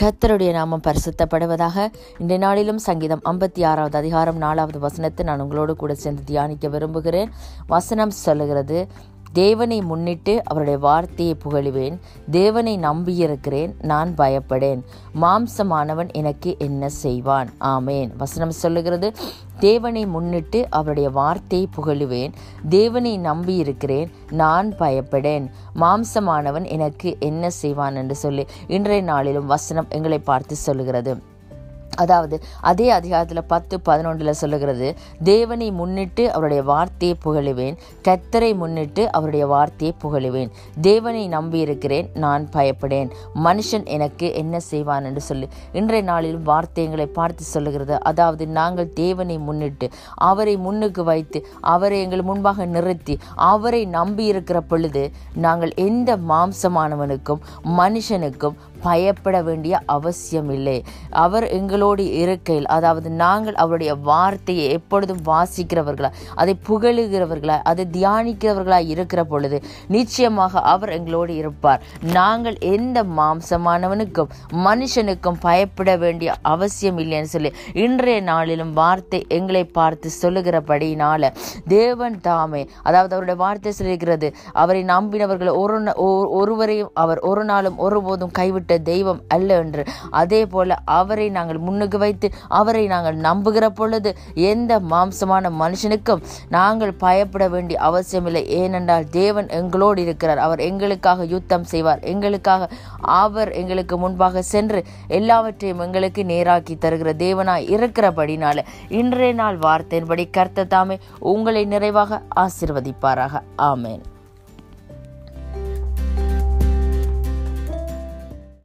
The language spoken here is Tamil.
கத்தருடைய நாமம் பரிசுத்தப்படுவதாக இன்றைய நாளிலும் சங்கீதம் ஐம்பத்தி ஆறாவது அதிகாரம் நாலாவது வசனத்தை நான் உங்களோடு கூட சேர்ந்து தியானிக்க விரும்புகிறேன். வசனம் சொல்லுகிறது தேவனை முன்னிட்டு அவருடைய வார்த்தையை புகழுவேன். தேவனை நம்பியிருக்கிறேன் நான் பயப்படேன். மாம்சமானவன் எனக்கு என்ன செய்வான்? ஆமேன். வசனம் சொல்லுகிறது தேவனை முன்னிட்டு அவருடைய வார்த்தையை புகழுவேன். தேவனை நம்பியிருக்கிறேன் நான் பயப்படேன். மாம்சமானவன் எனக்கு என்ன செய்வான் என்று சொல்லி இன்றைய நாளிலும் வசனம் எங்களை பார்த்து சொல்லுகிறது. அதாவது அதே அதிகாரத்தில் பத்து பதினொன்றில் சொல்லுகிறது தேவனை முன்னிட்டு அவருடைய வார்த்தையை புகழுவேன் கத்தரை முன்னிட்டு அவருடைய வார்த்தையை புகழுவேன். தேவனை நம்பியிருக்கிறேன் நான் பயப்படேன். மனுஷன் எனக்கு என்ன செய்வான் என்று சொல்லி. இன்றைய நாளிலும் வார்த்தைகளை பார்த்து சொல்லுகிறது அதாவது நாங்கள் தேவனை முன்னிட்டு அவரை முன்னுக்கு வைத்து அவரை எங்கள் முன்பாக நிறுத்தி அவரை நம்பி இருக்கிற பொழுது நாங்கள் எந்த மாம்சமானவனுக்கும் மனுஷனுக்கும் பயப்பட வேண்டிய அவசியம் இல்லை அவர் எங்களோடு இருக்கையில் அதாவது நாங்கள் அவருடைய வார்த்தையை எப்பொழுதும் வாசிக்கிறவர்களா அதை புகழுகிறவர்களா அதை தியானிக்கிறவர்களா இருக்கிற பொழுது நிச்சயமாக அவர் எங்களோடு இருப்பார். நாங்கள் எந்த மாம்சமானவனுக்கும் மனுஷனுக்கும் பயப்பட வேண்டிய அவசியம் இல்லைன்னு சொல்லி இன்றைய நாளிலும் வார்த்தை எங்களை பார்த்து சொல்லுகிறபடியினால தேவன் தாமே அதாவது அவருடைய வார்த்தை சொல்லுகிறது அவரை நம்பினவர்கள் ஒரு ஒருவரையும் அவர் ஒரு நாளும் ஒருபோதும் கைவிட்டு விட்ட தெய்வம் அல்ல என்று. அதே போல அவரை நாங்கள் முன்னுக்கு வைத்து அவரை நாங்கள் நம்புகிற பொழுது எந்த மாம்சமான மனுஷனுக்கும் நாங்கள் பயப்பட வேண்டிய அவசியமில்லை. ஏனென்றால் தேவன் எங்களோடு இருக்கிறார். அவர் எங்களுக்காக யுத்தம் செய்வார். எங்களுக்காக அவர் எங்களுக்கு முன்பாக சென்று எல்லாவற்றையும் எங்களுக்கு நேராக்கி தருகிற தேவனாய் இருக்கிறபடினால இன்றைய நாள் வார்த்தையின்படி கர்த்த தாமே உங்களை நிறைவாக ஆசிர்வதிப்பாராக. ஆமேன்.